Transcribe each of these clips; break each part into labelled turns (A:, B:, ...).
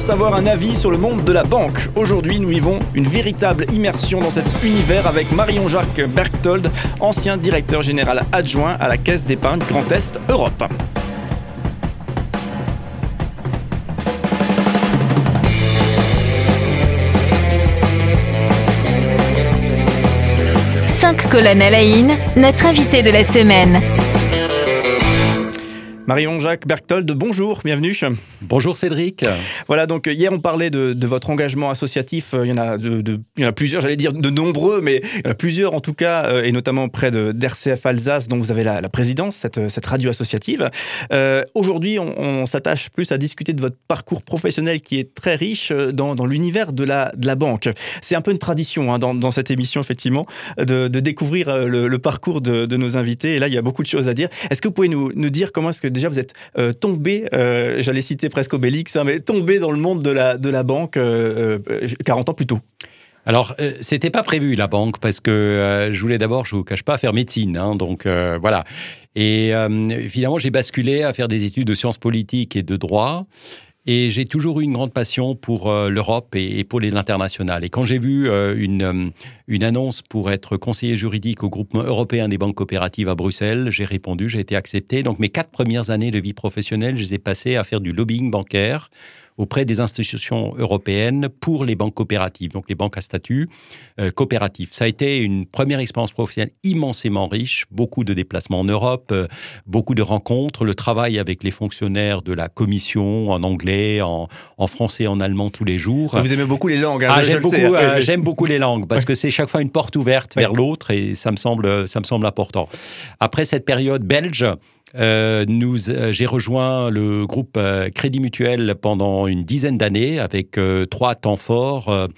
A: sans savoir un avis sur le monde de la banque. Aujourd'hui, nous vivons une véritable immersion dans cet univers avec Marion-Jacques Berchtold, ancien directeur général adjoint à la Caisse d'épargne Grand Est Europe.
B: Cinq colonnes à la notre invité de la semaine.
A: Marion-Jacques Berchtold, bonjour, bienvenue.
C: Bonjour Cédric.
A: Voilà, donc euh, hier on parlait de, votre engagement associatif. Euh, il y en a, de, il y en a plusieurs, j'allais dire de nombreux, mais il y en a plusieurs en tout cas, euh, et notamment près d'RCF Alsace, dont vous avez la, présidence, cette, cette, radio associative. Aujourd'hui, on, s'attache plus à discuter de votre parcours professionnel qui est très riche dans, dans l'univers de la, de la banque. C'est un peu une tradition hein, dans, dans, cette émission, effectivement, de, découvrir le, parcours de, nos invités. Et là, il y a beaucoup de choses à dire. Est-ce que vous pouvez nous, nous dire comment est-ce que déjà vous êtes euh, tombé, euh, j'allais citer presque Obélix, hein, mais tombé dans le monde de la, de la banque 40 euh, ans plus tôt
C: alors, c'était pas prévu la banque parce que je voulais d'abord, je vous cache pas, faire médecine. Hein, donc voilà. Et finalement, j'ai basculé à faire des études de sciences politiques et de droit. Et j'ai toujours eu une grande passion pour euh, l'Europe et, pour l'international. Et quand j'ai vu euh, une, euh, une annonce pour être conseiller juridique au groupe européen des banques coopératives à Bruxelles, j'ai répondu, j'ai été accepté. Donc mes quatre premières années de vie professionnelle, je les ai passées à faire du lobbying bancaire auprès des institutions européennes pour les banques coopératives, donc les banques à statut euh, coopératif. Ça a été une première expérience professionnelle immensément riche, beaucoup de déplacements en Europe, euh, beaucoup de rencontres, le travail avec les fonctionnaires de la commission en anglais, en, français, en allemand tous les jours.
A: Vous aimez beaucoup les langues.
C: Hein, ah, j'aime beaucoup, euh, beaucoup, les langues parce que c'est chaque fois une porte ouverte vers l'autre et ça me semble, ça me semble important. Après cette période belge, euh, euh, j'ai rejoint le groupe euh, Crédit Mutuel pendant une dizaine d'années avec trois temps forts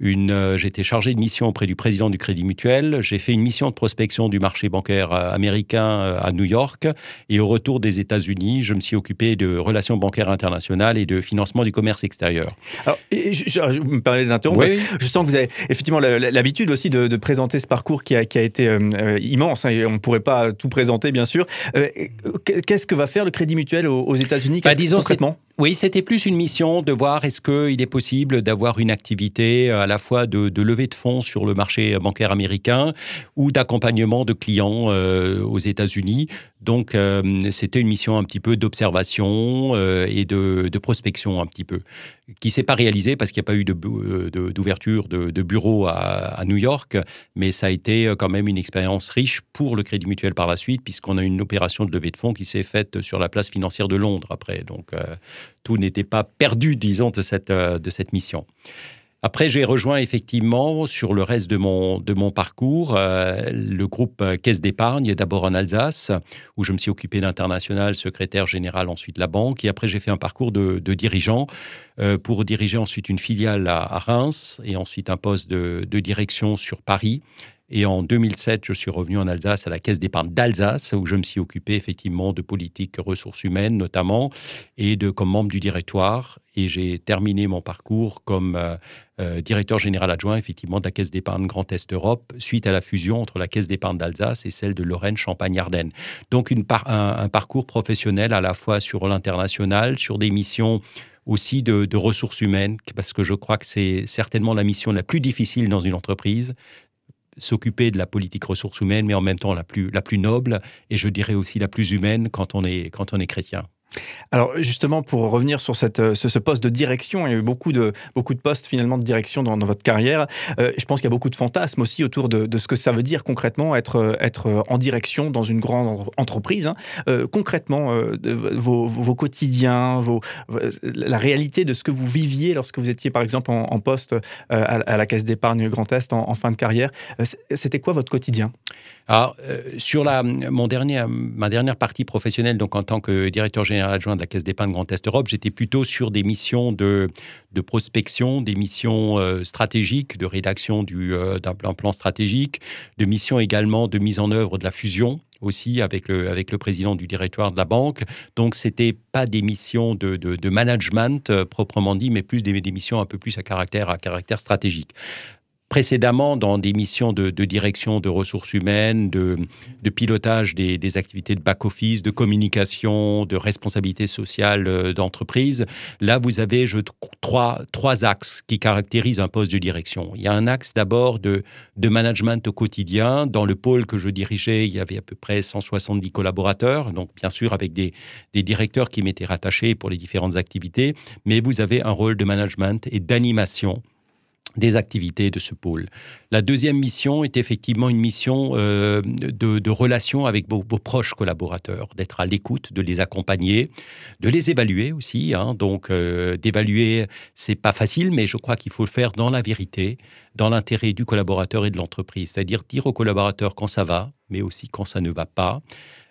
C: une, euh, été chargé de mission auprès du président du Crédit Mutuel. J'ai fait une mission de prospection du marché bancaire euh, américain euh, à New York. Et au retour des États-Unis, je me suis occupé de relations bancaires internationales et de financement du commerce extérieur.
A: Alors, je, me permets d'interrompre. Je sens que vous avez effectivement l'habitude aussi de, présenter ce parcours qui a, qui a été immense. Hein, et on ne pourrait pas tout présenter, bien sûr. Qu'est-ce que va faire le Crédit Mutuel aux, États-Unis?
C: Bah, concrètement? Oui, c'était plus une mission de voir est-ce qu'il est possible d'avoir une activité à la fois de, de, levée de fonds sur le marché bancaire américain ou d'accompagnement de clients euh, aux États-Unis. Donc, euh, c'était une mission un petit peu d'observation euh, et de, prospection un petit peu, qui s'est pas réalisée parce qu'il n'y a pas eu d'ouverture de, de, de, bureau à, New York, mais ça a été quand même une expérience riche pour le Crédit Mutuel par la suite, puisqu'on a une opération de levée de fonds qui s'est faite sur la place financière de Londres après. Donc, tout n'était pas perdu, disons, de cette mission. Après, j'ai rejoint effectivement sur le reste de mon, de mon parcours euh, le groupe euh, Caisse d'épargne, d'abord en Alsace, où je me suis occupé d'international, secrétaire général, ensuite la banque. Et après, j'ai fait un parcours de, dirigeant euh, pour diriger ensuite une filiale à, Reims et ensuite un poste de, de direction sur Paris. Et en 2007, je suis revenu en Alsace à la Caisse d'épargne d'Alsace, où je me suis occupé effectivement de politique ressources humaines notamment, et de comme membre du directoire. Et j'ai terminé mon parcours comme euh, euh, directeur général adjoint effectivement de la Caisse d'épargne Grand Est Europe, suite à la fusion entre la Caisse d'épargne d'Alsace et celle de Lorraine Champagne-Ardenne. Donc une un, parcours professionnel à la fois sur l'international, sur des missions aussi de, ressources humaines, parce que je crois que c'est certainement la mission la plus difficile dans une entreprise, s'occuper de la politique ressources humaines, mais en même temps la plus, la plus noble et je dirais aussi la plus humaine quand on est, quand on est chrétien.
A: Alors justement, pour revenir sur euh, ce, poste de direction, il y a eu beaucoup de, beaucoup de postes finalement de direction dans, votre carrière. Euh, je pense qu'il y a beaucoup de fantasmes aussi autour de, ce que ça veut dire concrètement être, être en direction dans une grande entreprise. Hein. Euh, concrètement, vos, quotidiens, vos, la réalité de ce que vous viviez lorsque vous étiez par exemple en, poste à, la Caisse d'épargne Grand Est en, fin de carrière, c'était quoi votre quotidien?
C: Alors, sur la, mon dernier, ma dernière partie professionnelle, donc en tant que directeur général adjoint de la Caisse d'épargne Grand Est Europe, j'étais plutôt sur des missions de, de prospection, des missions euh, stratégiques, de rédaction euh, d'un plan, plan stratégique, de missions également de mise en œuvre de la fusion aussi avec le, avec le président du directoire de la banque. Donc, ce n'était pas des missions de, de, management euh, proprement dit, mais plus des, des, missions un peu plus à caractère, à caractère stratégique. Précédemment dans des missions de, direction de ressources humaines, de, pilotage des, activités de back-office, de communication, de responsabilité sociale euh, d'entreprise. Là, vous avez je, trois, trois axes qui caractérisent un poste de direction. Il y a un axe d'abord de, management au quotidien. Dans le pôle que je dirigeais, il y avait à peu près 170 collaborateurs, donc bien sûr avec des directeurs qui m'étaient rattachés pour les différentes activités, mais vous avez un rôle de management et d'animation des activités de ce pôle. La deuxième mission est effectivement une mission euh, de, relation avec vos, proches collaborateurs, d'être à l'écoute, de les accompagner, de les évaluer aussi. Hein. Donc, euh, d'évaluer, c'est pas facile, mais je crois qu'il faut le faire dans la vérité, dans l'intérêt du collaborateur et de l'entreprise. C'est-à-dire dire au collaborateur quand ça va, mais aussi quand ça ne va pas.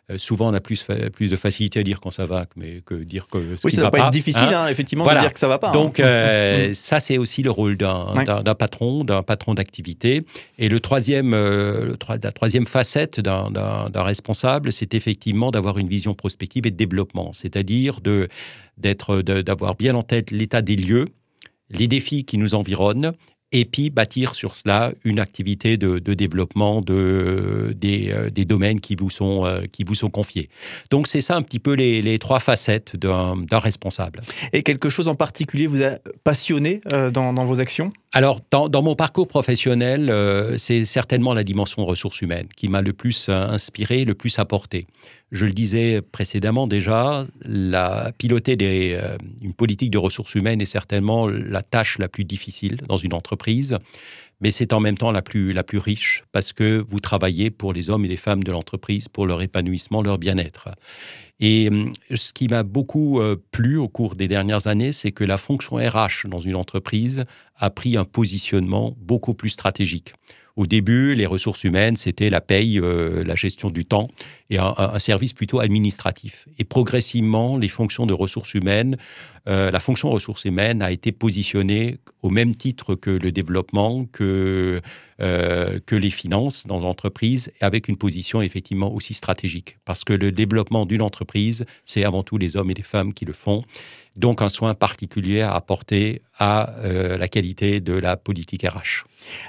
C: Euh, souvent, on a plus, plus de facilité à dire quand ça va mais que dire que ce
A: oui, ça
C: va
A: pas. être difficile, hein. Hein, effectivement, de dire que ça va pas.
C: Hein. Donc, euh, ça, c'est aussi le rôle d'un patron, d'un patron d'activité. Et le troisième, euh, la troisième facette d'un responsable, c'est effectivement d'avoir une vision prospective et de développement, c'est-à-dire d'avoir bien en tête l'état des lieux, les défis qui nous environnent et puis bâtir sur cela une activité de, développement de, des, euh, des, domaines qui vous sont, euh, qui vous sont confiés. Donc c'est ça un petit peu les, les trois facettes d'un responsable.
A: Et quelque chose en particulier vous a passionné euh, dans, vos actions?
C: Alors dans, mon parcours professionnel, c'est certainement la dimension ressources humaines qui m'a le plus inspiré, le plus apporté. Je le disais précédemment déjà, la, piloter euh, une politique de ressources humaines est certainement la tâche la plus difficile dans une entreprise, mais c'est en même temps la plus, la plus riche parce que vous travaillez pour les hommes et les femmes de l'entreprise, pour leur épanouissement, leur bien-être. Et euh, ce qui m'a beaucoup euh, plu au cours des dernières années, c'est que la fonction RH dans une entreprise a pris un positionnement beaucoup plus stratégique. Au début, les ressources humaines, c'était la paye, euh, la gestion du temps et un, service plutôt administratif. Et progressivement, les fonctions de ressources humaines, euh, la fonction ressources humaines a été positionnée au même titre que le développement, que, euh, que les finances dans l'entreprise, avec une position effectivement aussi stratégique. Parce que le développement d'une entreprise, c'est avant tout les hommes et les femmes qui le font donc un soin particulier à apporter à euh, la qualité de la politique RH.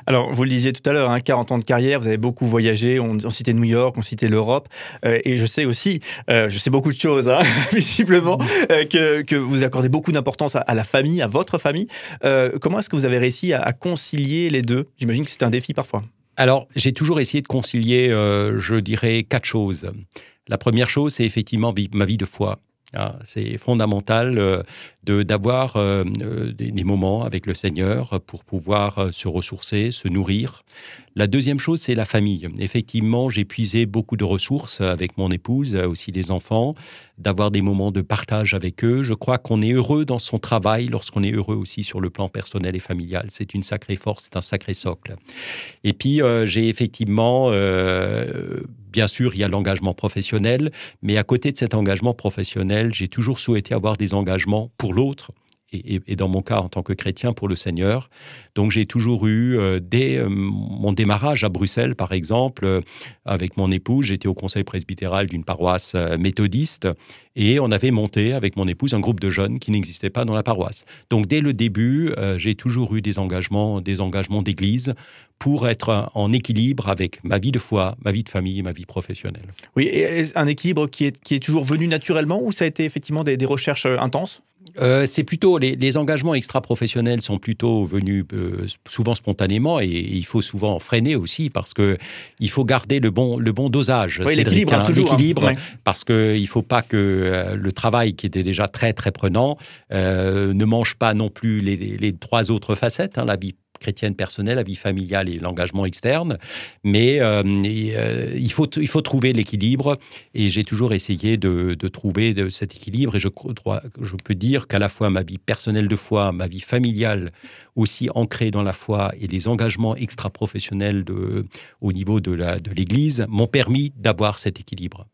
A: Alors, vous le disiez tout à l'heure, 40 hein, ans de carrière, vous avez beaucoup voyagé, on, citait New York, on citait l'Europe, euh, et je sais aussi, euh, je sais beaucoup de choses, hein, visiblement, que, vous accordez beaucoup d'importance à, la famille, à votre famille. comment est-ce que vous avez réussi à, concilier les deux? J'imagine que c'est un défi parfois.
C: Alors, j'ai toujours essayé de concilier, je dirais, quatre choses. La première chose, c'est effectivement ma vie de foi. Ah, c'est fondamental euh, d'avoir euh, euh, des, moments avec le Seigneur pour pouvoir se ressourcer, se nourrir. La deuxième chose, c'est la famille. Effectivement, j'ai puisé beaucoup de ressources avec mon épouse, aussi les enfants, d'avoir des moments de partage avec eux. Je crois qu'on est heureux dans son travail lorsqu'on est heureux aussi sur le plan personnel et familial. C'est une sacrée force, c'est un sacré socle. Et puis, j'ai effectivement bien sûr, il y a l'engagement professionnel, mais à côté de cet engagement professionnel, j'ai toujours souhaité avoir des engagements pour l'autre. Et, dans mon cas, en tant que chrétien, pour le Seigneur. Donc j'ai toujours eu, euh, dès euh, mon démarrage à Bruxelles, par exemple, euh, avec mon épouse, j'étais au conseil presbytéral d'une paroisse méthodiste, et on avait monté avec mon épouse un groupe de jeunes qui n'existait pas dans la paroisse. Donc dès le début, j'ai toujours eu des engagements, des engagements d'église pour être en équilibre avec ma vie de foi, ma vie de famille et ma vie professionnelle.
A: Oui, et un équilibre qui est, qui est toujours venu naturellement ou ça a été effectivement des, recherches intenses?
C: Euh, c'est plutôt les, engagements extra-professionnels sont plutôt venus euh, souvent spontanément et, il faut souvent freiner aussi parce que il faut garder le bon le bon dosage.
A: Oui, l'équilibre, hein, toujours.
C: Hein. Parce que il faut pas que le travail qui était déjà très très prenant ne mange pas non plus les, les trois autres facettes, hein, la vie chrétienne personnelle, la vie familiale et l'engagement externe. Mais euh, euh, il, faut, il faut trouver l'équilibre et j'ai toujours essayé de, trouver cet équilibre. Et je, je peux dire qu'à la fois ma vie personnelle de foi, ma vie familiale aussi ancrée dans la foi et les engagements extra-professionnels au niveau de l'Église m'ont permis d'avoir cet équilibre.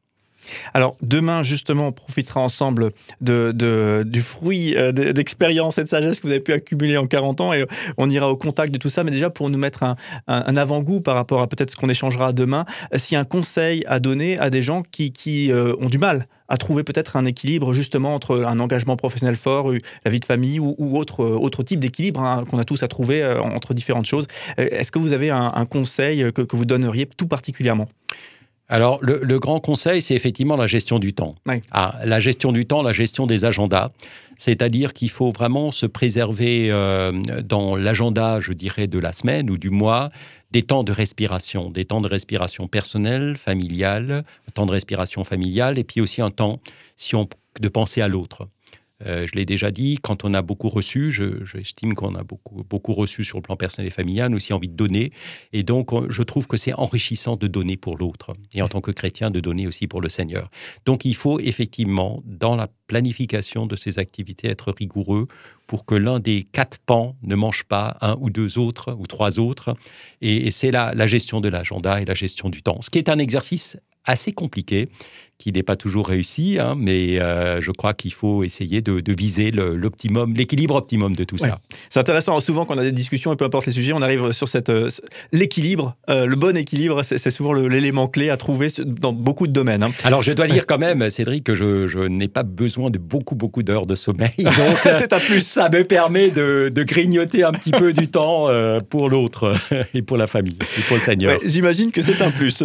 A: Alors demain, justement, on profitera ensemble de, du fruit euh, d'expérience et de sagesse que vous avez pu accumuler en 40 ans et on ira au contact de tout ça. Mais déjà, pour nous mettre un, avant-goût par rapport à peut-être ce qu'on échangera demain, y a un conseil à donner à des gens qui, euh, ont du mal à trouver peut-être un équilibre justement entre un engagement professionnel fort, la vie de famille ou, autre, type d'équilibre hein, qu'on a tous à trouver euh, entre différentes choses. Est-ce que vous avez un, conseil que vous donneriez tout particulièrement?
C: Alors, le, grand conseil, c'est effectivement la gestion du temps. Ah, la gestion du temps, la gestion des agendas. C'est-à-dire qu'il faut vraiment se préserver euh, dans l'agenda, je dirais, de la semaine ou du mois, des temps de respiration, des temps de respiration personnelle, familiale, un temps de respiration familiale, et puis aussi un temps si on, de penser à l'autre. Euh, je l'ai déjà dit, quand on a beaucoup reçu, j'estime qu'on a beaucoup, beaucoup reçu sur le plan personnel et familial, aussi envie de donner. Et donc, je trouve que c'est enrichissant de donner pour l'autre. Et en tant que chrétien, de donner aussi pour le Seigneur. Donc, il faut effectivement, dans la planification de ces activités, être rigoureux pour que l'un des quatre pans ne mange pas un ou deux autres ou trois autres. Et, c'est la gestion de l'agenda et la gestion du temps. Ce qui est un exercice assez compliqué qui n'est pas toujours réussi, hein, mais euh, je crois qu'il faut essayer de, viser l'optimum, l'équilibre optimum de tout ça.
A: C'est intéressant, souvent quand on a des discussions, et peu importe les sujets, on arrive sur cette euh, l'équilibre, euh, le bon équilibre, c'est souvent l'élément clé à trouver dans beaucoup de domaines. Hein.
C: Alors je dois dire quand même, Cédric, que je, n'ai pas besoin de beaucoup, beaucoup d'heures de sommeil, donc
A: c'est un plus.
C: Ça me permet de, grignoter un petit peu du temps pour l'autre et pour la famille, et pour le Seigneur.
A: J'imagine que c'est un plus.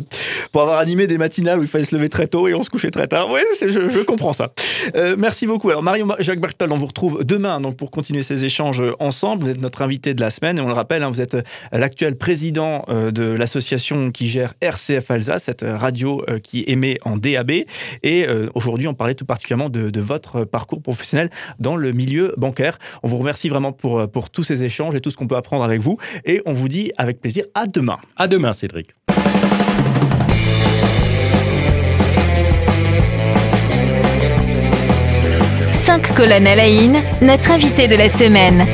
A: Pour avoir animé des matinales où il fallait se lever très tôt et on se couchait très tard. Oui, je, comprends ça. Euh, merci beaucoup. Alors, Marion Jacques Berthold, on vous retrouve demain donc, pour continuer ces échanges ensemble. Vous êtes notre invité de la semaine et on le rappelle, hein, vous êtes euh, l'actuel président euh, de l'association qui gère RCF Alsace, cette radio qui émet en DAB. Et aujourd'hui, on parlait tout particulièrement de, de, votre parcours professionnel dans le milieu bancaire. On vous remercie vraiment pour, pour tous ces échanges et tout ce qu'on peut apprendre avec vous. Et on vous dit avec plaisir à demain.
C: À demain, Cédric.
B: Colonnes à la notre invité de la semaine.